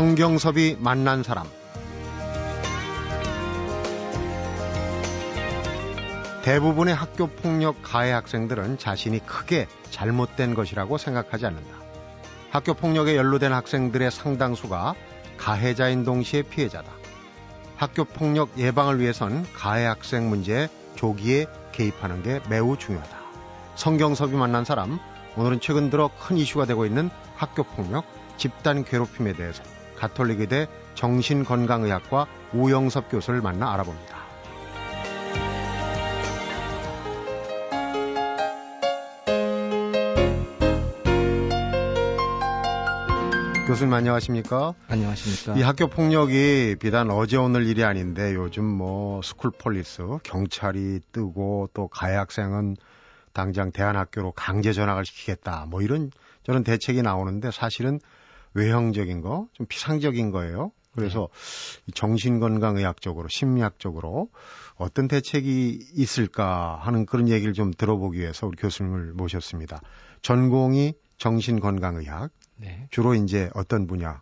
성경섭이 만난 사람 대부분의 학교 폭력 가해 학생들은 자신이 크게 잘못된 것이라고 생각하지 않는다. 학교 폭력에 연루된 학생들의 상당수가 가해자인 동시에 피해자다. 학교 폭력 예방을 위해선 가해 학생 문제에 조기에 개입하는 게 매우 중요하다. 성경섭이 만난 사람, 오늘은 최근 들어 큰 이슈가 되고 있는 학교 폭력, 집단 괴롭힘에 대해서 가톨릭의대 정신건강의학과 우영섭 교수를 만나 알아봅니다. 교수님 안녕하십니까? 안녕하십니까? 이 학교 폭력이 비단 어제 오늘 일이 아닌데 요즘 뭐 school police 경찰이 뜨고 또 가해 학생은 당장 대안학교로 강제 전학을 시키겠다. 뭐 이런 저런 대책이 나오는데 사실은 외형적인 거, 좀 피상적인 거예요. 그래서 네. 정신건강의학적으로, 심리학적으로 어떤 대책이 있을까 하는 그런 얘기를 좀 들어보기 위해서 우리 교수님을 모셨습니다. 전공이 정신건강의학, 네. 주로 이제 어떤 분야,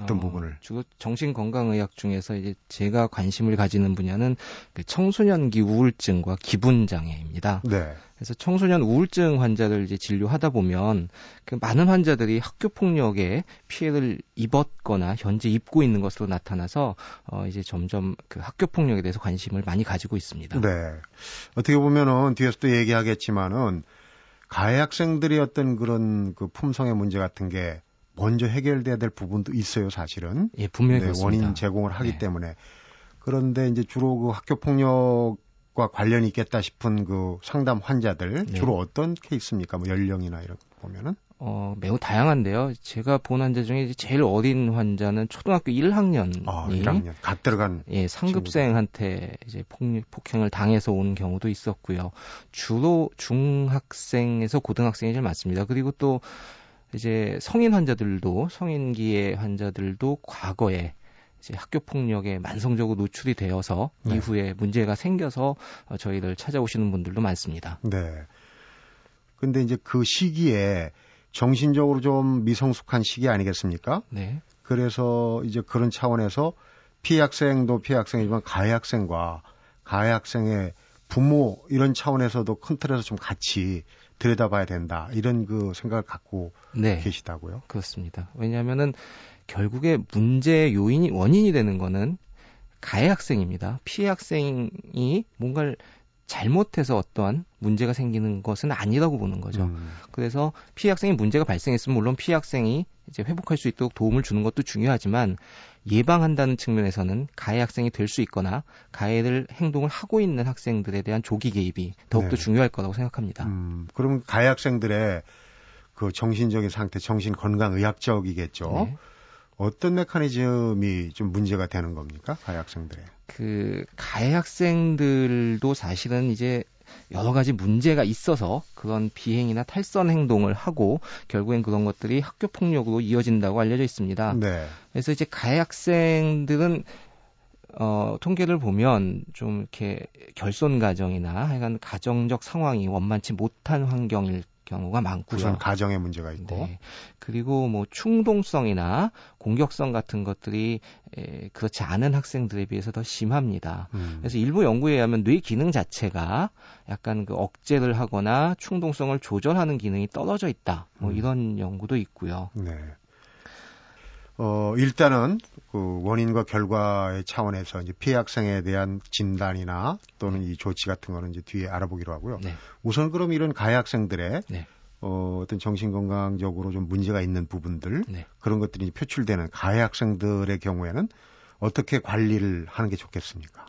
어떤 어, 부분을? 주로 정신건강의학 중에서 이제 제가 관심을 가지는 분야는 그 청소년기 우울증과 기분장애입니다. 네. 그래서 청소년 우울증 환자를 이제 진료하다 보면 그 많은 환자들이 학교 폭력에 피해를 입었거나 현재 입고 있는 것으로 나타나서 어 이제 점점 그 학교 폭력에 대해서 관심을 많이 가지고 있습니다. 네. 어떻게 보면은 뒤에서 또 얘기하겠지만은 가해 학생들이 어떤 그런 그 품성의 문제 같은 게 먼저 해결돼야 될 부분도 있어요, 사실은. 예, 분명히 네, 원인 제공을 하기 네. 때문에. 그런데 이제 주로 그 학교 폭력과 관련이 있겠다 싶은 그 상담 환자들 네. 주로 어떤 케이스입니까? 뭐 연령이나 이런 거 보면은? 어, 매우 다양한데요. 제가 본 환자 중에 제일 어린 환자는 초등학교 1학년이 아, 1학년 갓 들어간 예, 상급생한테 이제 폭력 폭행을 당해서 온 경우도 있었고요. 주로 중학생에서 고등학생이 제일 많습니다. 그리고 또 이제 성인 환자들도 성인기의 환자들도 과거에 이제 학교 폭력에 만성적으로 노출이 되어서 네. 이후에 문제가 생겨서 어, 저희를 찾아오시는 분들도 많습니다. 네. 근데 이제 그 시기에 정신적으로 좀 미성숙한 시기 아니겠습니까? 네. 그래서 이제 그런 차원에서 피해 학생도 피해 학생이지만 가해 학생과 가해 학생의 부모 이런 차원에서도 큰 틀에서 좀 같이 들여다봐야 된다 이런 그 생각을 갖고 네. 계시다고요? 그렇습니다. 왜냐하면은 결국에 문제 요인이 원인이 되는 거는 가해 학생입니다. 피해 학생이 뭔가를 잘못해서 어떠한 문제가 생기는 것은 아니라고 보는 거죠. 음. 그래서 피해 학생이 문제가 발생했으면 물론 피해 학생이 이제 회복할 수 있도록 도움을 주는 것도 중요하지만 예방한다는 측면에서는 가해 학생이 될 수 있거나 가해를 행동을 하고 있는 학생들에 대한 조기 개입이 더욱더 네. 중요할 거라고 생각합니다. 음, 그럼 가해 학생들의 그 정신적인 상태, 정신 건강 의학적이겠죠. 네. 어떤 메커니즘이 좀 문제가 되는 겁니까? 가해 학생들의. 그 가해 학생들도 사실은 이제 여러 가지 문제가 있어서 그런 비행이나 탈선 행동을 하고 결국엔 그런 것들이 학교 폭력으로 이어진다고 알려져 있습니다. 네. 그래서 이제 가해 학생들은 어, 통계를 보면 좀 이렇게 결손 가정이나 하여간 가정적 상황이 원만치 못한 환경일 경우가 많고요. 우선 가정의 문제가 있고. 네. 그리고 뭐 충동성이나 공격성 같은 것들이 에, 그렇지 않은 학생들에 비해서 더 심합니다. 음. 그래서 일부 연구에 의하면 뇌 기능 자체가 약간 그 억제를 하거나 충동성을 조절하는 기능이 떨어져 있다. 뭐 음. 이런 연구도 있고요. 네. 어, 일단은 그 원인과 결과의 차원에서 이제 피해 학생에 대한 진단이나 또는 이 조치 같은 거는 이제 뒤에 알아보기로 하고요. 네. 우선 그럼 이런 가해 학생들의 네. 어, 어떤 정신건강적으로 좀 문제가 있는 부분들 네. 그런 것들이 표출되는 가해 학생들의 경우에는 어떻게 관리를 하는 게 좋겠습니까?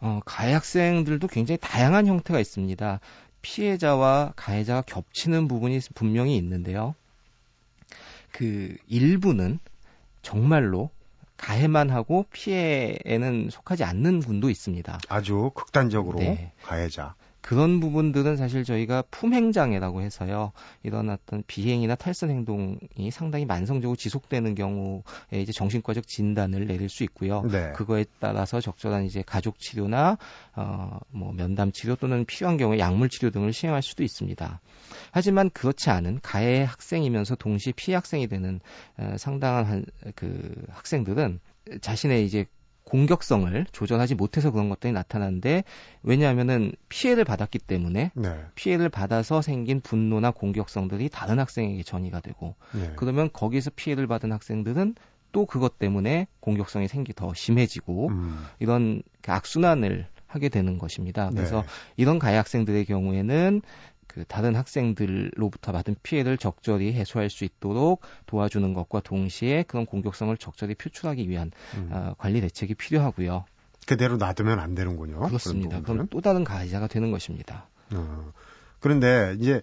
어, 가해 학생들도 굉장히 다양한 형태가 있습니다. 피해자와 가해자가 겹치는 부분이 분명히 있는데요. 그 일부는 정말로 가해만 하고 피해에는 속하지 않는 분도 있습니다. 아주 극단적으로 네. 가해자. 그런 부분들은 사실 저희가 품행장애라고 해서요. 이런 어떤 비행이나 탈선 행동이 상당히 만성적으로 지속되는 경우에 이제 정신과적 진단을 내릴 수 있고요. 네. 그거에 따라서 적절한 이제 가족 치료나 어뭐 면담 치료 또는 필요한 경우에 약물 치료 등을 시행할 수도 있습니다. 하지만 그렇지 않은 가해 학생이면서 동시에 피해 학생이 되는 어, 상당한 한, 그 학생들은 자신의 이제 공격성을 조절하지 못해서 그런 것들이 나타나는데 왜냐하면은 피해를 받았기 때문에 네. 피해를 받아서 생긴 분노나 공격성들이 다른 학생에게 전이가 되고 네. 그러면 거기서 피해를 받은 학생들은 또 그것 때문에 공격성이 생기 더 심해지고 음. 이런 악순환을 하게 되는 것입니다. 그래서 네. 이런 가해 학생들의 경우에는 그 다른 학생들로부터 받은 피해를 적절히 해소할 수 있도록 도와주는 것과 동시에 그런 공격성을 적절히 표출하기 위한 음. 어, 관리 대책이 필요하고요. 그대로 놔두면 안 되는군요. 그렇습니다. 그럼 또 다른 가해자가 되는 것입니다. 어, 그런데 이제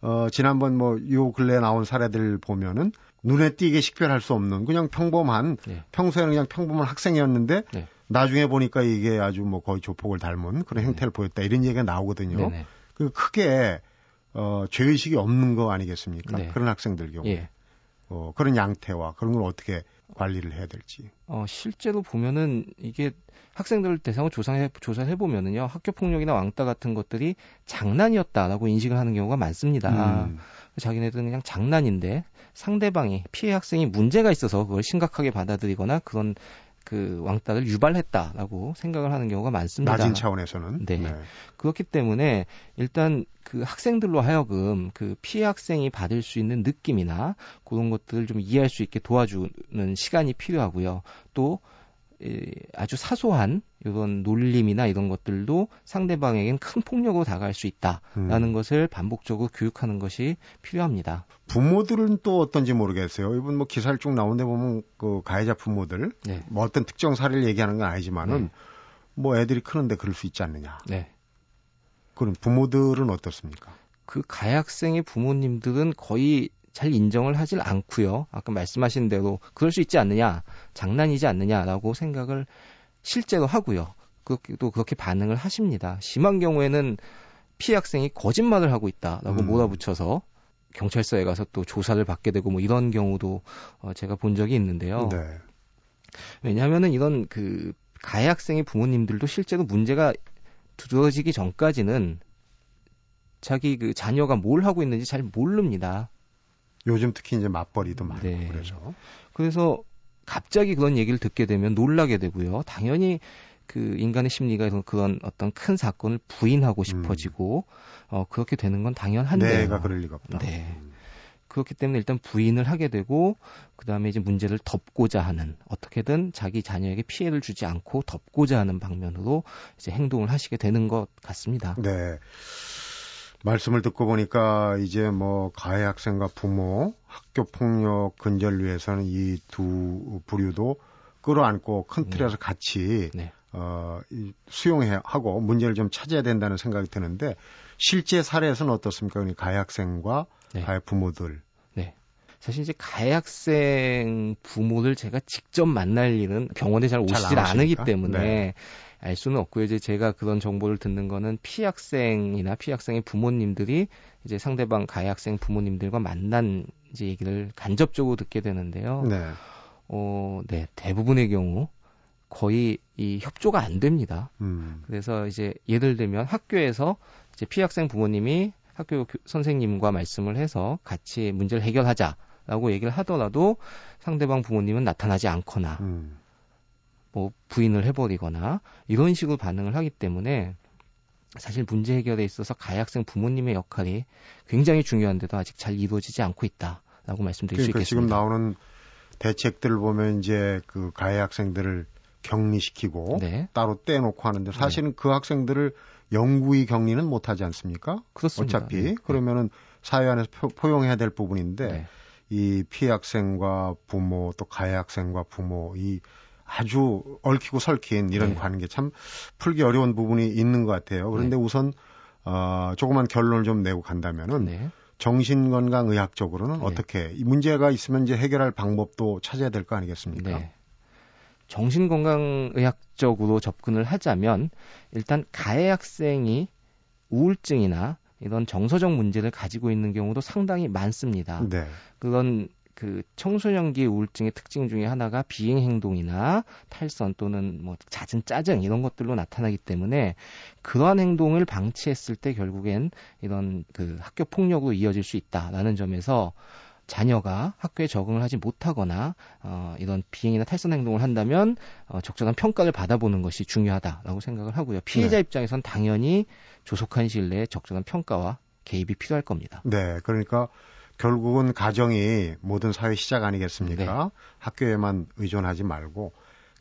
어, 지난번 뭐 요 근래 나온 사례들 보면은 눈에 띄게 식별할 수 없는 그냥 평범한 네. 평소에는 그냥 평범한 학생이었는데 네. 나중에 보니까 이게 아주 뭐 거의 조폭을 닮은 그런 네. 행태를 네. 보였다 이런 얘기가 나오거든요. 그 크게 어, 죄의식이 없는 거 아니겠습니까? 네. 그런 학생들 경우. 예. 어, 그런 양태와 그런 걸 어떻게 관리를 해야 될지. 어, 실제로 보면은 이게 학생들 대상으로 조사해, 조사해 보면은요, 학교 폭력이나 왕따 같은 것들이 장난이었다라고 인식을 하는 경우가 많습니다. 음. 자기네들은 그냥 장난인데 상대방이 피해 학생이 문제가 있어서 그걸 심각하게 받아들이거나 그런 그 왕따를 유발했다라고 생각을 하는 경우가 많습니다. 낮은 차원에서는. 네. 네. 그렇기 때문에 일단 그 학생들로 하여금 그 피해 학생이 받을 수 있는 느낌이나 그런 것들을 좀 이해할 수 있게 도와주는 시간이 필요하고요. 또 아주 사소한 이런 놀림이나 이런 것들도 상대방에겐 큰 폭력으로 다가갈 수 있다라는 음. 것을 반복적으로 교육하는 것이 필요합니다. 부모들은 또 어떤지 모르겠어요. 이번 뭐 기사를 쭉 나오는데 보면 그 가해자 부모들 네. 뭐 어떤 특정 사례를 얘기하는 건 아니지만은 네. 뭐 애들이 크는데 그럴 수 있지 않느냐. 네. 그럼 부모들은 어떻습니까? 그 가해 학생의 부모님들은 거의 잘 인정을 하질 않고요. 아까 말씀하신 대로 그럴 수 있지 않느냐, 장난이지 않느냐라고 생각을 실제로 하고요. 또 그렇게 반응을 하십니다. 심한 경우에는 피해 학생이 거짓말을 하고 있다라고 음. 몰아붙여서 경찰서에 가서 또 조사를 받게 되고 뭐 이런 경우도 어 제가 본 적이 있는데요. 네. 왜냐하면은 이런 그 가해 학생의 부모님들도 실제로 문제가 두드러지기 전까지는 자기 그 자녀가 뭘 하고 있는지 잘 모릅니다. 요즘 특히 이제 맞벌이도 많고 네. 그래서 그래서 갑자기 그런 얘기를 듣게 되면 놀라게 되고요. 당연히 그 인간의 심리가 그런 어떤 큰 사건을 부인하고 음. 싶어지고 음. 어 그렇게 되는 건 당연한데요. 내가 그럴 리가 없다. 네. 음. 그렇기 때문에 일단 부인을 하게 되고 그다음에 이제 문제를 덮고자 하는 어떻게든 자기 자녀에게 피해를 주지 않고 덮고자 하는 방면으로 이제 행동을 하시게 되는 것 같습니다. 네. 말씀을 듣고 보니까 이제 뭐 가해 학생과 부모, 학교 폭력 근절을 위해서는 이 두 부류도 끌어안고 큰 틀에서 네. 같이 네. 어, 수용해 하고 문제를 좀 찾아야 된다는 생각이 드는데 실제 사례에서는 어떻습니까? 가해 학생과 네. 가해 부모들. 네. 사실 이제 가해 학생 부모를 제가 직접 만날 일은 병원에 잘 오시질 않으기 때문에 네. 알 수는 없고요. 이제 제가 그런 정보를 듣는 거는 피학생이나 피학생의 부모님들이 이제 상대방 가해 학생 부모님들과 만난 이제 얘기를 간접적으로 듣게 되는데요. 네. 어, 네. 대부분의 경우 거의 이 협조가 안 됩니다. 음. 그래서 이제 예를 들면 학교에서 이제 피학생 부모님이 학교 선생님과 말씀을 해서 같이 문제를 해결하자 라고 얘기를 하더라도 상대방 부모님은 나타나지 않거나 음. 뭐 부인을 해버리거나 이런 식으로 반응을 하기 때문에 사실 문제 해결에 있어서 가해학생 부모님의 역할이 굉장히 중요한데도 아직 잘 이루어지지 않고 있다라고 말씀드릴 그러니까 수 있겠습니다. 지금 나오는 대책들 을 보면 이제 그 가해 학생들을 격리시키고 네. 따로 떼놓고 하는데 사실은 네. 그 학생들을 영구히 격리는 못하지 않습니까? 그렇습니다. 어차피 네. 그러면은 사회 안에서 포, 용해야될 부분인데 네. 이 피해 학생과 부모 또 가해 학생과 부모 이 아주 얽히고 설킨 이런 네. 관계 참 풀기 어려운 부분이 있는 것 같아요. 그런데 네. 우선 어, 조그만 결론을 좀 내고 간다면은 네. 정신건강의학적으로는 네. 어떻게 이 문제가 있으면 이제 해결할 방법도 찾아야 될 거 아니겠습니까? 네. 정신건강의학적으로 접근을 하자면 일단 가해 학생이 우울증이나 이런 정서적 문제를 가지고 있는 경우도 상당히 많습니다. 네. 그런 그 청소년기 우울증의 특징 중에 하나가 비행 행동이나 탈선 또는 뭐 잦은 짜증 이런 것들로 나타나기 때문에 그러한 행동을 방치했을 때 결국엔 이런 그 학교 폭력으로 이어질 수 있다라는 점에서 자녀가 학교에 적응을 하지 못하거나 어, 이런 비행이나 탈선 행동을 한다면 어, 적절한 평가를 받아보는 것이 중요하다라고 생각을 하고요. 피해자 네. 입장에선 당연히 조속한 시일 내에 적절한 평가와 개입이 필요할 겁니다. 네, 그러니까 결국은 가정이 모든 사회 시작 아니겠습니까? 네. 학교에만 의존하지 말고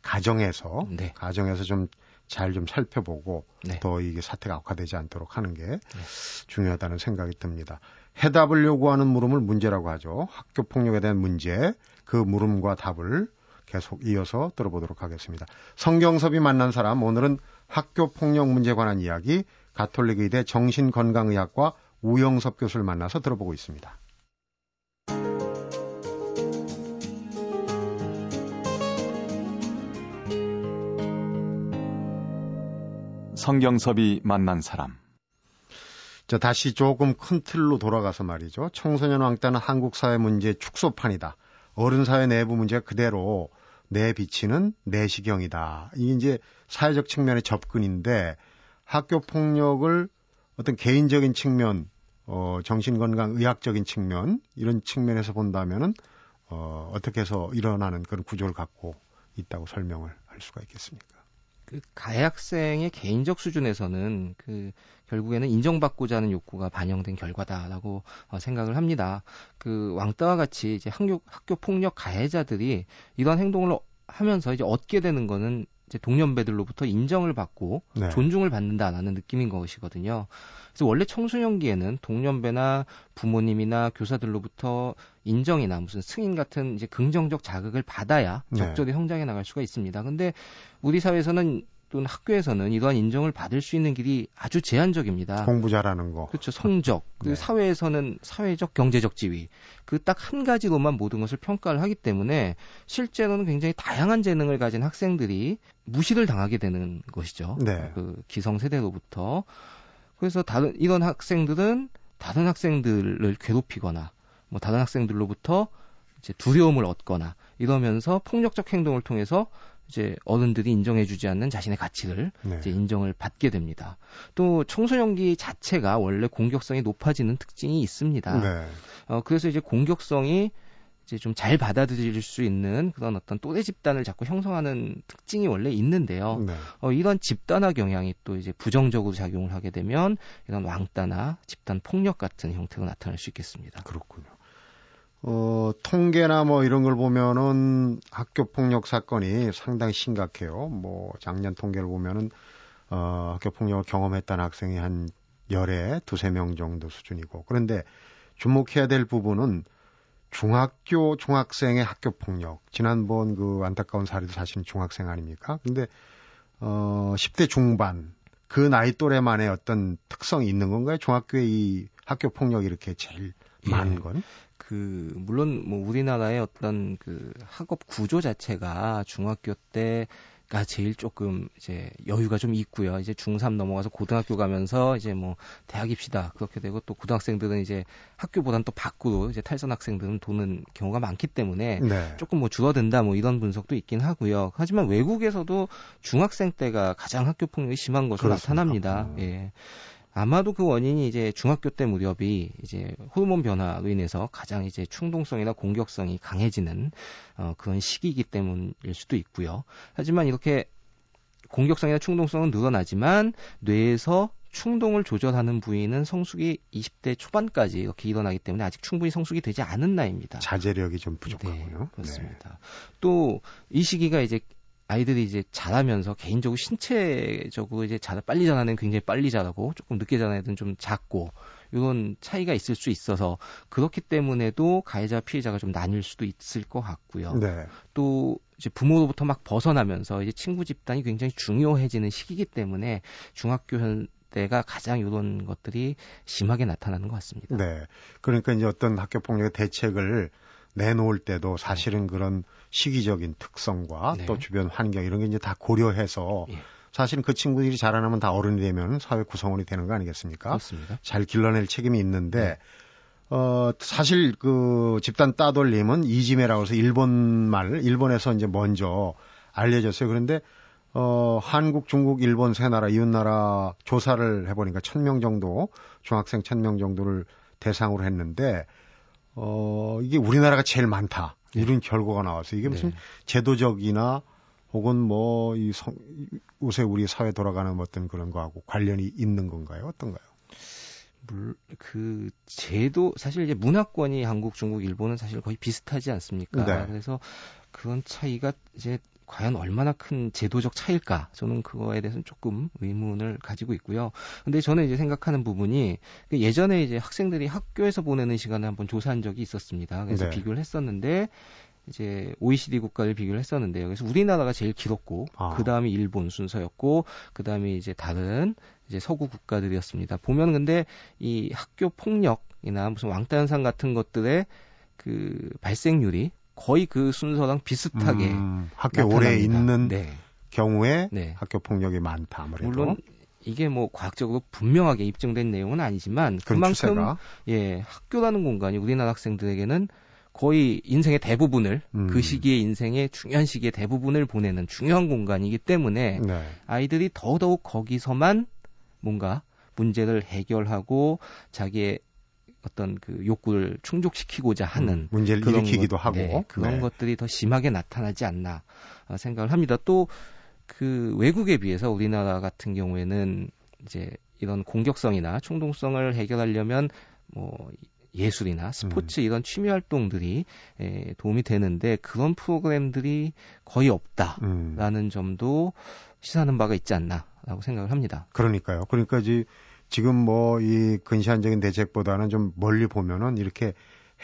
가정에서 네. 가정에서 좀 잘좀 좀 살펴보고 네. 더 이게 사태가 악화되지 않도록 하는 게 네. 중요하다는 생각이 듭니다. 해답을 요구하는 물음을 문제라고 하죠. 학교 폭력에 대한 문제, 그 물음과 답을 계속 이어서 들어보도록 하겠습니다. 성경섭이 만난 사람, 오늘은 학교 폭력 문제에 관한 이야기, 가톨릭 의대 정신건강의학과 우영섭 교수를 만나서 들어보고 있습니다. 성경섭이 만난 사람 자, 다시 조금 큰 틀로 돌아가서 말이죠. 청소년 왕따는 한국 사회 문제 축소판이다. 어른 사회 내부 문제 그대로 내비치는 내시경이다. 이게 이제 사회적 측면의 접근인데 학교 폭력을 어떤 개인적인 측면, 어, 정신건강 의학적인 측면, 이런 측면에서 본다면은, 어, 어떻게 해서 일어나는 그런 구조를 갖고 있다고 설명을 할 수가 있겠습니까? 그 가해 학생의 개인적 수준에서는 그 결국에는 인정받고자 하는 욕구가 반영된 결과다라고 어, 생각을 합니다. 그 왕따와 같이 이제 학교 학교 폭력 가해자들이 이러한 행동을 하면서 이제 얻게 되는 거는 이제 동년배들로부터 인정을 받고 네. 존중을 받는다라는 느낌인 것이거든요. 그래서 원래 청소년기에는 동년배나 부모님이나 교사들로부터 인정이나 무슨 승인 같은 이제 긍정적 자극을 받아야 네. 적절히 네. 성장해 나갈 수가 있습니다. 근데 우리 사회에서는 또는 학교에서는 이러한 인정을 받을 수 있는 길이 아주 제한적입니다. 공부 잘하는 거. 그렇죠. 성적. 그 네. 사회에서는 사회적, 경제적 지위. 그 딱 한 가지로만 모든 것을 평가를 하기 때문에 실제로는 굉장히 다양한 재능을 가진 학생들이 무시를 당하게 되는 것이죠. 네. 그 기성 세대로부터. 그래서 다른 이런 학생들은 다른 학생들을 괴롭히거나 뭐 다른 학생들로부터 이제 두려움을 얻거나 이러면서 폭력적 행동을 통해서 이제 어른들이 인정해주지 않는 자신의 가치를 네. 이제 인정을 받게 됩니다. 또 청소년기 자체가 원래 공격성이 높아지는 특징이 있습니다. 네. 어, 그래서 이제 공격성이 이제 좀 잘 받아들일 수 있는 그런 어떤 또래 집단을 자꾸 형성하는 특징이 원래 있는데요. 네. 어, 이런 집단화 경향이 또 이제 부정적으로 작용을 하게 되면 이런 왕따나 집단 폭력 같은 형태로 나타날 수 있겠습니다. 그렇군요. 어, 통계나 뭐 이런 걸 보면은 학교 폭력 사건이 상당히 심각해요. 뭐 작년 통계를 보면은 어, 학교 폭력을 경험했다는 학생이 한 열에 두세 명 정도 수준이고. 그런데 주목해야 될 부분은 중학교 중학생의 학교 폭력. 지난번 그 안타까운 사례도 사실 중학생 아닙니까? 근데 어 10대 중반 그 나이 또래만의 어떤 특성이 있는 건가요? 중학교의 이 학교 폭력이 이렇게 제일 많은 예. 건? 그 물론 뭐 우리나라의 어떤 그 학업 구조 자체가 중학교 때 가 제일 조금 이제 여유가 좀 있고요. 이제 중3 넘어가서 고등학교 가면서 이제 뭐 대학 입시다 그렇게 되고 또 고등학생들은 이제 학교보단 또 밖으로 이제 탈선 학생들은 도는 경우가 많기 때문에 네. 조금 뭐 줄어든다 뭐 이런 분석도 있긴 하고요. 하지만 외국에서도 중학생 때가 가장 학교 폭력이 심한 것으로 그렇습니까? 나타납니다. 음. 예. 아마도 그 원인이 이제 중학교 때 무렵이 이제 호르몬 변화로 인해서 가장 이제 충동성이나 공격성이 강해지는 어, 그런 시기이기 때문일 수도 있고요. 하지만 이렇게 공격성이나 충동성은 늘어나지만 뇌에서 충동을 조절하는 부위는 성숙이 20대 초반까지 이렇게 일어나기 때문에 아직 충분히 성숙이 되지 않은 나이입니다. 자제력이 좀 부족하고요. 네, 그렇습니다. 네. 또이 시기가 이제 아이들이 이제 자라면서 개인적으로 신체적으로 이제 자라 빨리 자라는 굉장히 빨리 자라고 조금 늦게 자라는 애들은 좀 작고 이런 차이가 있을 수 있어서 그렇기 때문에도 가해자 피해자가 좀 나뉠 수도 있을 것 같고요. 네. 또 이제 부모로부터 막 벗어나면서 이제 친구 집단이 굉장히 중요해지는 시기이기 때문에 중학교 때가 가장 이런 것들이 심하게 나타나는 것 같습니다. 네. 그러니까 이제 어떤 학교 폭력의 대책을 내놓을 때도 사실은 그런 시기적인 특성과 네. 또 주변 환경 이런 게 이제 다 고려해서 예. 사실은 그 친구들이 자라나면 다 어른이 되면 사회 구성원이 되는 거 아니겠습니까? 그렇습니다. 잘 길러낼 책임이 있는데 네. 어 사실 그 집단 따돌림은 이지메라고 해서 일본 말 일본에서 이제 먼저 알려졌어요. 그런데 어 한국, 중국, 일본 세 나라 이웃 나라 조사를 해 보니까 천 명 정도 중학생 천 명 정도를 대상으로 했는데 어 이게 우리나라가 제일 많다. 네. 이런 결과가 나왔어요. 이게 무슨 네. 제도적이나 혹은 뭐이 요새 우리 사회 돌아가는 어떤 그런 거하고 관련이 있는 건가요? 어떤가요? 물, 그 제도 사실 이제 문화권이 한국, 중국, 일본은 사실 거의 비슷하지 않습니까? 네. 그래서 그런 차이가 이제 과연 얼마나 큰 제도적 차일까? 저는 그거에 대해서는 조금 의문을 가지고 있고요. 근데 저는 이제 생각하는 부분이 그 예전에 이제 학생들이 학교에서 보내는 시간을 한번 조사한 적이 있었습니다. 그래서 네. 비교를 했었는데 이제 OECD 국가를 비교를 했었는데요. 그래서 우리나라가 제일 길었고 아. 그 다음이 일본 순서였고 그 다음에 이제 다른 이제 서구 국가들이었습니다. 보면 근데 이 학교 폭력이나 무슨 왕따 현상 같은 것들의 그 발생률이 거의 그 순서랑 비슷하게 음, 학교 오래 나타납니다. 있는 네. 경우에 네. 학교 폭력이 많다 아무래도 물론 이게 뭐 과학적으로 분명하게 입증된 내용은 아니지만 그만큼 추세가 예 학교라는 공간이 우리나라 학생들에게는 거의 인생의 대부분을 음. 그 시기의 인생의 중요한 시기의 대부분을 보내는 중요한 공간이기 때문에 네. 아이들이 더더욱 거기서만 뭔가 문제를 해결하고 자기의 어떤 그 욕구를 충족시키고자 하는 음, 문제를 그런 일으키기도 것, 하고 네, 그런 네. 것들이 더 심하게 나타나지 않나 어, 생각을 합니다. 또 그 외국에 비해서 우리나라 같은 경우에는 이제 이런 공격성이나 충동성을 해결하려면 뭐 예술이나 스포츠 이런 취미 활동들이 에, 도움이 되는데 그런 프로그램들이 거의 없다라는 음, 점도 시사하는 바가 있지 않나라고 생각을 합니다. 그러니까요. 그러니까 지, 지금 뭐 이 근시안적인 대책보다는 좀 멀리 보면은 이렇게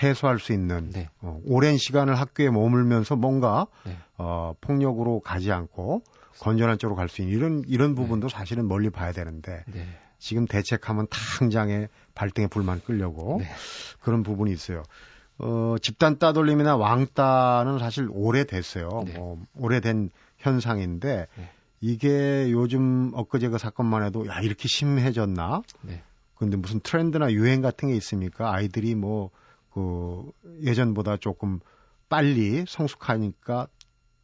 해소할 수 있는 네. 어, 오랜 시간을 학교에 머물면서 뭔가 네. 어, 폭력으로 가지 않고 건전한 쪽으로 갈 수 있는 이런 이런 부분도 사실은 멀리 봐야 되는데 네. 지금 대책하면 당장에 발등에 불만 끌려고 네. 그런 부분이 있어요. 어, 집단 따돌림이나 왕따는 사실 오래됐어요. 네. 뭐, 오래된 현상인데 네. 이게 요즘 엊그제 그 사건만 해도 야 이렇게 심해졌나? 네. 근데 무슨 트렌드나 유행 같은 게 있습니까? 아이들이 뭐 그 예전보다 조금 빨리 성숙하니까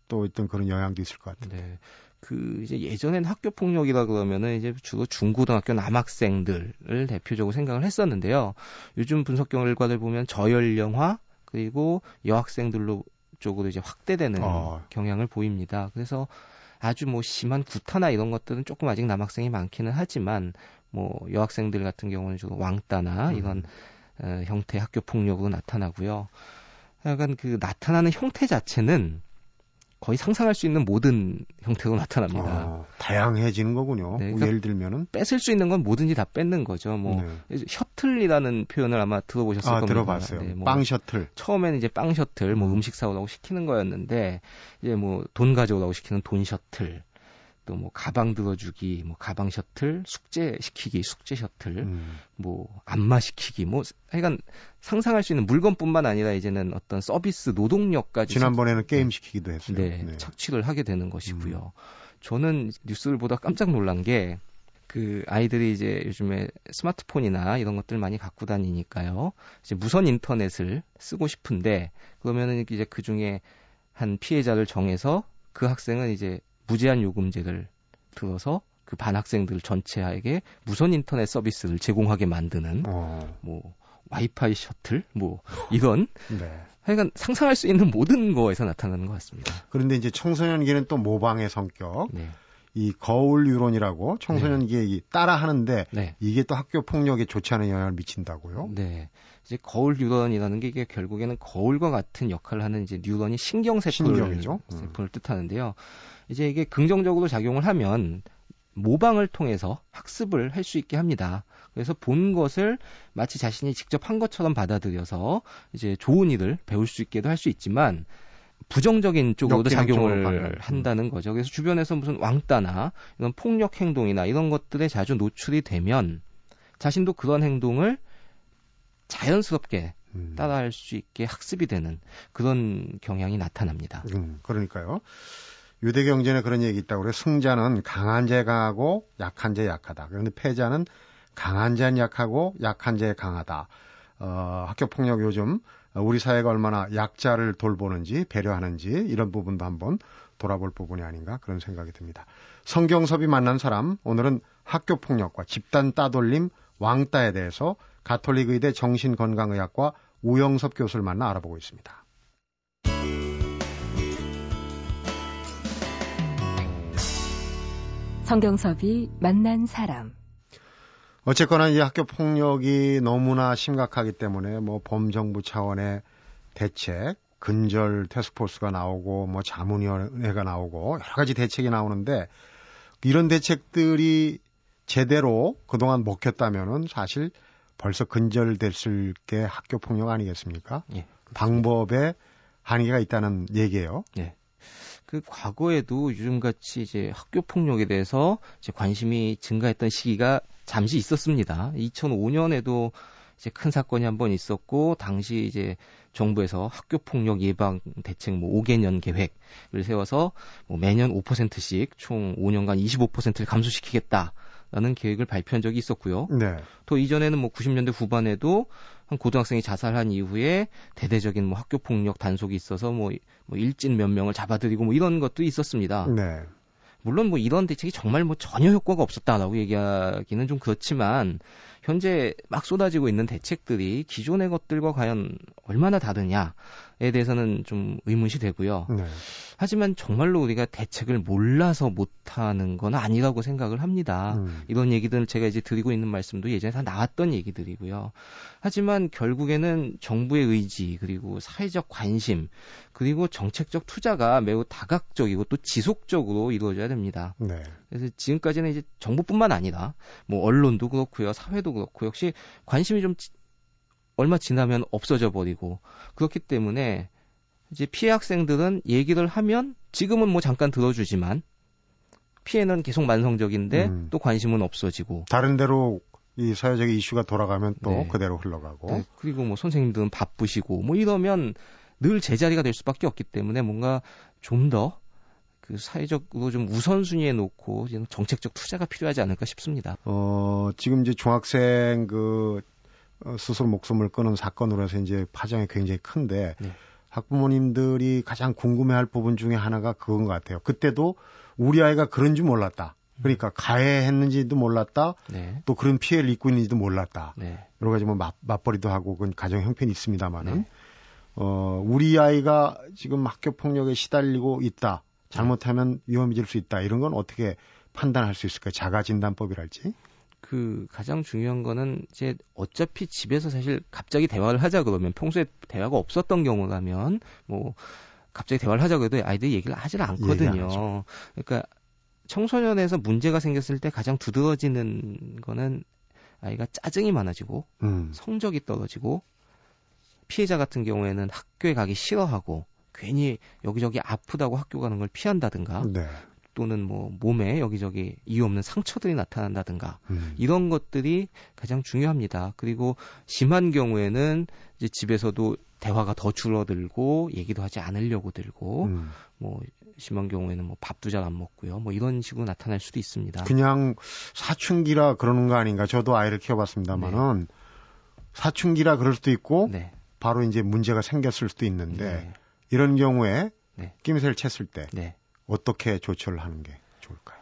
또 어떤 그런 영향도 있을 것 같아요. 네. 그 이제 예전엔 학교 폭력이라 그러면은 이제 주로 중고등학교 남학생들을 대표적으로 생각을 했었는데요. 요즘 분석 결과를 보면 저연령화 그리고 여학생들로 쪽으로 이제 확대되는 어. 경향을 보입니다. 그래서 아주 뭐 심한 구타나 이런 것들은 조금 아직 남학생이 많기는 하지만 뭐 여학생들 같은 경우는 주로 왕따나 음. 이런 어, 형태 의 학교 폭력으로 나타나고요. 약간 그 나타나는 형태 자체는 거의 상상할 수 있는 모든 형태로 나타납니다. 어, 다양해지는 거군요. 네, 뭐 그러니까 예를 들면은 뺏을 수 있는 건 뭐든지 다 뺏는 거죠. 뭐 네. 셔틀이라는 표현을 아마 들어보셨을 아 겁니다. 들어봤어요. 네, 뭐 빵 셔틀. 처음에는 이제 빵 셔틀, 뭐 음. 음식 사오라고 시키는 거였는데 이제 뭐 돈 가져오라고 시키는 돈 셔틀, 또 뭐 가방 들어주기, 뭐 가방 셔틀, 숙제 시키기, 숙제 셔틀, 음. 뭐 안마 시키기, 뭐 하여간 상상할 수 있는 물건뿐만 아니라 이제는 어떤 서비스 노동력까지 지난번에는 게임 시키기도 했어요. 네, 네. 착취를 하게 되는 것이고요. 저는 뉴스를 보다 깜짝 놀란 게 그 아이들이 이제 요즘에 스마트폰이나 이런 것들 많이 갖고 다니니까요. 이제 무선 인터넷을 쓰고 싶은데 그러면은 이제 그 중에 한 피해자를 정해서 그 학생은 이제 무제한 요금제를 들어서 그 반 학생들 전체에게 무선 인터넷 서비스를 제공하게 만드는 어, 뭐 와이파이 셔틀 뭐 이런 네. 하여간 상상할 수 있는 모든 거에서 나타나는 것 같습니다. 그런데 이제 청소년기는 또 모방의 성격, 네. 이 거울 유론이라고 청소년기에 이 따라 하는데 네. 이게 또 학교 폭력에 좋지 않은 영향을 미친다고요? 네. 이제 거울 뉴런이라는 게 이게 결국에는 거울과 같은 역할을 하는 이제 뉴런이 신경세포를 신경이죠. 음. 세포를 뜻하는데요. 이제 이게 긍정적으로 작용을 하면 모방을 통해서 학습을 할 수 있게 합니다. 그래서 본 것을 마치 자신이 직접 한 것처럼 받아들여서 이제 좋은 일을 배울 수 있게도 할 수 있지만 부정적인 쪽으로도 작용을. 한다는 거죠. 그래서 주변에서 무슨 왕따나 이런 폭력 행동이나 이런 것들에 자주 노출이 되면 자신도 그런 행동을 자연스럽게 음. 따라할 수 있게 학습이 되는 그런 경향이 나타납니다. 음, 그러니까요. 유대 경전에 그런 얘기 있다고 그래. 승자는 강한 자 강하고 약한 자 약하다. 그런데 패자는 강한 자는 약하고 약한 자 강하다. 어, 학교 폭력 요즘 우리 사회가 얼마나 약자를 돌보는지 배려하는지 이런 부분도 한번 돌아볼 부분이 아닌가 그런 생각이 듭니다. 성경섭이 만난 사람 오늘은 학교 폭력과 집단 따돌림 왕따에 대해서 가톨릭 의대 정신건강의학과 우영섭 교수를 만나 알아보고 있습니다. 성경섭이 만난 사람. 어쨌거나 이 학교 폭력이 너무나 심각하기 때문에 뭐 범정부 차원의 대책, 근절 테스크포스가 나오고 뭐 자문위원회가 나오고 여러 가지 대책이 나오는데 이런 대책들이 제대로 그동안 먹혔다면은 사실 벌써 근절됐을 게 학교 폭력 아니겠습니까? 예, 방법에 한계가 있다는 얘기예요. 예. 그 과거에도 요즘같이 이제 학교 폭력에 대해서 이제 관심이 증가했던 시기가 잠시 있었습니다. 2005년에도 이제 큰 사건이 한 번 있었고 당시 이제 정부에서 학교 폭력 예방 대책 뭐 5개년 계획을 세워서 뭐 매년 5%씩 총 5년간 25%를 감소시키겠다. 라는 계획을 발표한 적이 있었고요. 네. 또 이전에는 뭐 90년대 후반에도 한 고등학생이 자살한 이후에 대대적인 뭐 학교 폭력 단속이 있어서 뭐, 뭐 일진 몇 명을 잡아들이고 뭐 이런 것도 있었습니다. 네. 물론 뭐 이런 대책이 정말 뭐 전혀 효과가 없었다라고 얘기하기는 좀 그렇지만 현재 막 쏟아지고 있는 대책들이 기존의 것들과 과연 얼마나 다르냐에 대해서는 좀 의문시 되고요. 네. 하지만 정말로 우리가 대책을 몰라서 못하는 건 아니라고 생각을 합니다. 음. 이런 얘기들 제가 이제 드리고 있는 말씀도 예전에 다 나왔던 얘기들이고요. 하지만 결국에는 정부의 의지 그리고 사회적 관심 그리고 정책적 투자가 매우 다각적이고 또 지속적으로 이루어져야 됩니다. 네. 그래서 지금까지는 이제 정부뿐만 아니라 뭐 언론도 그렇고요, 사회도 그렇고 역시 관심이 좀 얼마 지나면 없어져 버리고 그렇기 때문에 이제 피해 학생들은 얘기를 하면 지금은 뭐 잠깐 들어주지만 피해는 계속 만성적인데 음. 또 관심은 없어지고 다른 데로 이 사회적 이슈가 돌아가면 또 네. 그대로 흘러가고 네. 그리고 뭐 선생님들은 바쁘시고 뭐 이러면 늘 제자리가 될 수밖에 없기 때문에 뭔가 좀더 그 사회적으로 좀 우선순위에 놓고 정책적 투자가 필요하지 않을까 싶습니다. 어, 지금 이제 중학생 그 어, 스스로 목숨을 끊은 사건으로 해서 이제 파장이 굉장히 큰데 네. 학부모님들이 가장 궁금해할 부분 중에 하나가 그건 것 같아요. 그때도 우리 아이가 그런 줄 몰랐다. 그러니까 가해했는지도 몰랐다. 네. 또 그런 피해를 입고 있는지도 몰랐다. 네. 여러 가지 뭐 맞, 맞벌이도 하고 그건 가정 형편이 있습니다만은 네. 어 우리 아이가 지금 학교 폭력에 시달리고 있다. 잘못하면 위험해질 수 있다. 이런 건 어떻게 판단할 수 있을까요? 자가 진단법이랄지. 그 가장 중요한 거는 이제 어차피 집에서 사실 갑자기 대화를 하자 그러면 평소에 대화가 없었던 경우라면 뭐 갑자기 대화를 하자고 해도 아이들이 얘기를 하질 않거든요. 그러니까 청소년에서 문제가 생겼을 때 가장 두드러지는 거는 아이가 짜증이 많아지고 음. 성적이 떨어지고 피해자 같은 경우에는 학교에 가기 싫어하고 괜히 여기저기 아프다고 학교 가는 걸 피한다든가 네. 또는 뭐 몸에 여기저기 이유 없는 상처들이 나타난다든가 음. 이런 것들이 가장 중요합니다. 그리고 심한 경우에는 이제 집에서도 대화가 더 줄어들고 얘기도 하지 않으려고 들고 음. 뭐 심한 경우에는 뭐 밥도 잘 안 먹고요. 뭐 이런 식으로 나타날 수도 있습니다. 그냥 사춘기라 그러는 거 아닌가? 저도 아이를 키워봤습니다만은 네. 사춘기라 그럴 수도 있고 네. 바로 이제 문제가 생겼을 수도 있는데 네. 이런 경우에 네. 낌새를 챘을 때 네. 어떻게 조처를 하는 게 좋을까요?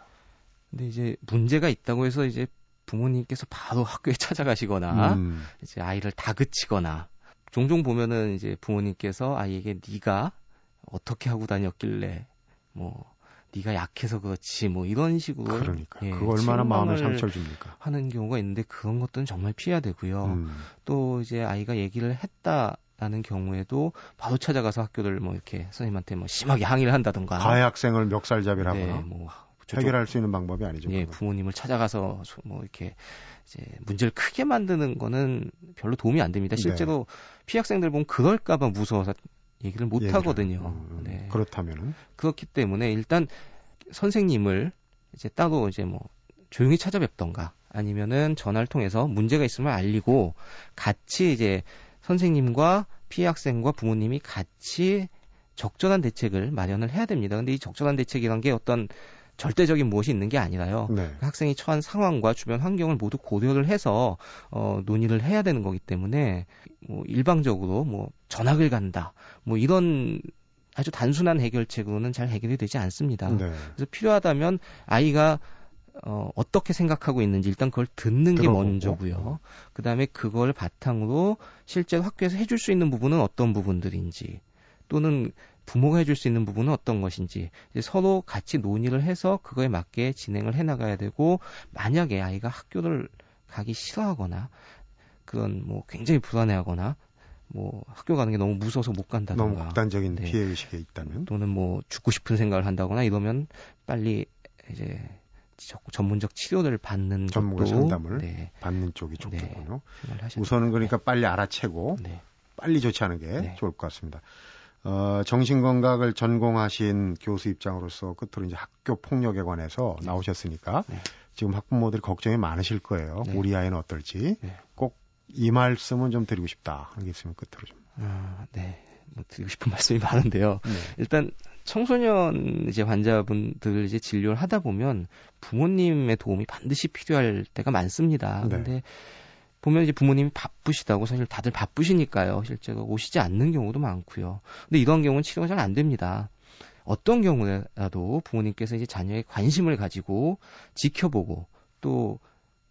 근데 이제 문제가 있다고 해서 이제 부모님께서 바로 학교에 찾아가시거나 음. 이제 아이를 다그치거나 종종 보면은 이제 부모님께서 아이에게 네가 어떻게 하고 다녔길래 뭐 네가 약해서 그렇지 뭐 이런 식으로 그러니까 예, 그 얼마나 마음을 상처를 줍니까 하는 경우가 있는데 그런 것들은 정말 피해야 되고요. 음. 또 이제 아이가 얘기를 했다 라는 경우에도 바로 찾아가서 학교를 뭐 이렇게 선생님한테 뭐 심하게 항의를 한다던가 가해 학생을 멱살잡이를 네, 하거나 뭐 해결할 수 있는 방법이 아니죠. 예, 부모님을 찾아가서 뭐 이렇게 이제 문제를 크게 만드는 거는 별로 도움이 안 됩니다. 네. 실제로 네. 피학생들 보면 그럴까봐 무서워서 얘기를 못 얘기를, 하거든요. 음, 네. 그렇다면은 그렇기 때문에 일단 선생님을 이제 따로 이제 뭐 조용히 찾아뵙던가 아니면은 전화를 통해서 문제가 있으면 알리고 같이 이제 선생님과 피해 학생과 부모님이 같이 적절한 대책을 마련을 해야 됩니다. 근데 이 적절한 대책이란 게 어떤 절대적인 무엇이 있는 게 아니라요. 네. 그 학생이 처한 상황과 주변 환경을 모두 고려를 해서 어, 논의를 해야 되는 거기 때문에 뭐 일방적으로 뭐 전학을 간다 뭐 이런 아주 단순한 해결책으로는 잘 해결이 되지 않습니다. 네. 그래서 필요하다면 아이가 어, 어떻게 생각하고 있는지 일단 그걸 듣는 게 들어보고. 먼저고요. 그 다음에 그걸 바탕으로 실제로 학교에서 해줄 수 있는 부분은 어떤 부분들인지 또는 부모가 해줄 수 있는 부분은 어떤 것인지 서로 같이 논의를 해서 그거에 맞게 진행을 해나가야 되고 만약에 아이가 학교를 가기 싫어하거나 그런 뭐 굉장히 불안해하거나 뭐 학교 가는 게 너무 무서워서 못 간다던가 너무 극단적인 네. 피해 의식에 있다면 또는 뭐 죽고 싶은 생각을 한다거나 이러면 빨리 이제 전문적 치료를 받는 전문가 것도, 상담을 네. 받는 쪽이 네. 좋겠군요. 네. 우선은 그러니까 빨리 알아채고 네. 빨리 조치하는 게 네. 좋을 것 같습니다. 어, 정신건강을 전공하신 교수 입장으로서 끝으로 이제 학교 폭력에 관해서 나오셨으니까 지금 학부모들 걱정이 많으실 거예요. 우리 아이는 어떨지 꼭 이 말씀은 좀 드리고 싶다 하는 게 있으면 끝으로 좀. 아, 네. 뭐 드리고 싶은 말씀이 많은데요. 일단 청소년 이제 환자분들 이제 진료를 하다 보면 부모님의 도움이 반드시 필요할 때가 많습니다. 네. 근데 보면 이제 부모님이 바쁘시다고 사실 다들 바쁘시니까요. 실제로 오시지 않는 경우도 많고요. 근데 이런 경우는 치료가 잘 안 됩니다. 어떤 경우라도 부모님께서 이제 자녀의 관심을 가지고 지켜보고 또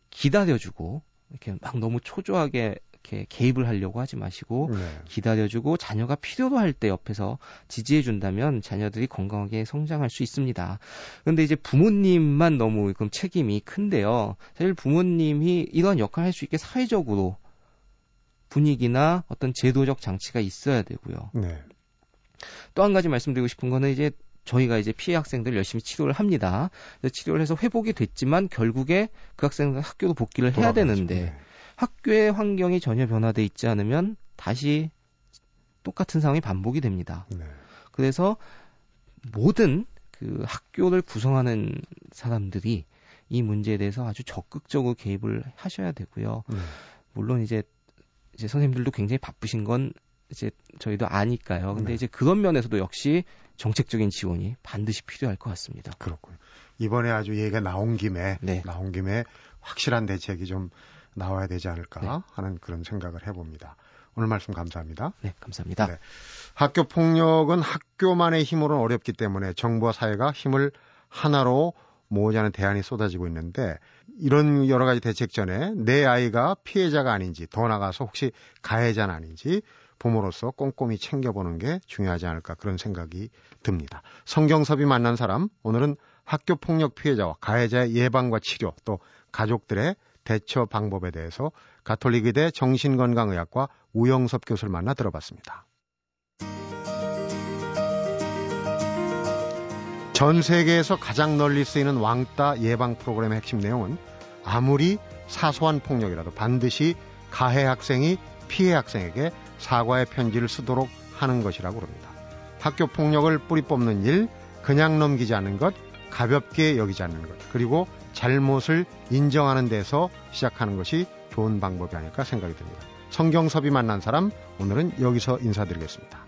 기다려주고 이렇게 막 너무 초조하게 이렇게 개입을 하려고 하지 마시고 네. 기다려주고 자녀가 필요로 할 때 옆에서 지지해 준다면 자녀들이 건강하게 성장할 수 있습니다. 그런데 이제 부모님만 너무 그럼 책임이 큰데요. 사실 부모님이 이런 역할을 할 수 있게 사회적으로 분위기나 어떤 제도적 장치가 있어야 되고요. 네. 또한 가지 말씀드리고 싶은 거는 이제 저희가 이제 피해 학생들 열심히 치료를 합니다. 치료를 해서 회복이 됐지만 결국에 그 학생들 학교로 복귀를 해야 되는데 네. 학교의 환경이 전혀 변화돼 있지 않으면 다시 똑같은 상황이 반복이 됩니다. 네. 그래서 모든 그 학교를 구성하는 사람들이 이 문제에 대해서 아주 적극적으로 개입을 하셔야 되고요. 네. 물론 이제 이제 선생님들도 굉장히 바쁘신 건 이제 저희도 아니까요. 근데 네. 이제 그런 면에서도 역시 정책적인 지원이 반드시 필요할 것 같습니다. 그렇군요. 이번에 아주 얘기가 나온 김에 네. 나온 김에 확실한 대책이 좀 나와야 되지 않을까 네. 하는 그런 생각을 해봅니다. 오늘 말씀 감사합니다. 네, 감사합니다. 네. 학교 폭력은 학교만의 힘으로는 어렵기 때문에 정부와 사회가 힘을 하나로 모으자는 대안이 쏟아지고 있는데 이런 여러 가지 대책 전에 내 아이가 피해자가 아닌지 더 나가서 혹시 가해자는 아닌지 부모로서 꼼꼼히 챙겨보는 게 중요하지 않을까 그런 생각이 듭니다. 성경섭이 만난 사람 오늘은 학교 폭력 피해자와 가해자의 예방과 치료 또 가족들의 대처 방법에 대해서 가톨릭의대 정신건강의학과 우영섭 교수를 만나 들어봤습니다. 전 세계에서 가장 널리 쓰이는 왕따 예방 프로그램의 핵심 내용은 아무리 사소한 폭력이라도 반드시 가해 학생이 피해 학생에게 사과의 편지를 쓰도록 하는 것이라고 합니다. 학교 폭력을 뿌리 뽑는 일, 그냥 넘기지 않는 것, 가볍게 여기지 않는 것, 그리고 잘못을 인정하는 데서 시작하는 것이 좋은 방법이 아닐까 생각이 듭니다. 성경섭이 만난 사람, 오늘은 여기서 인사드리겠습니다.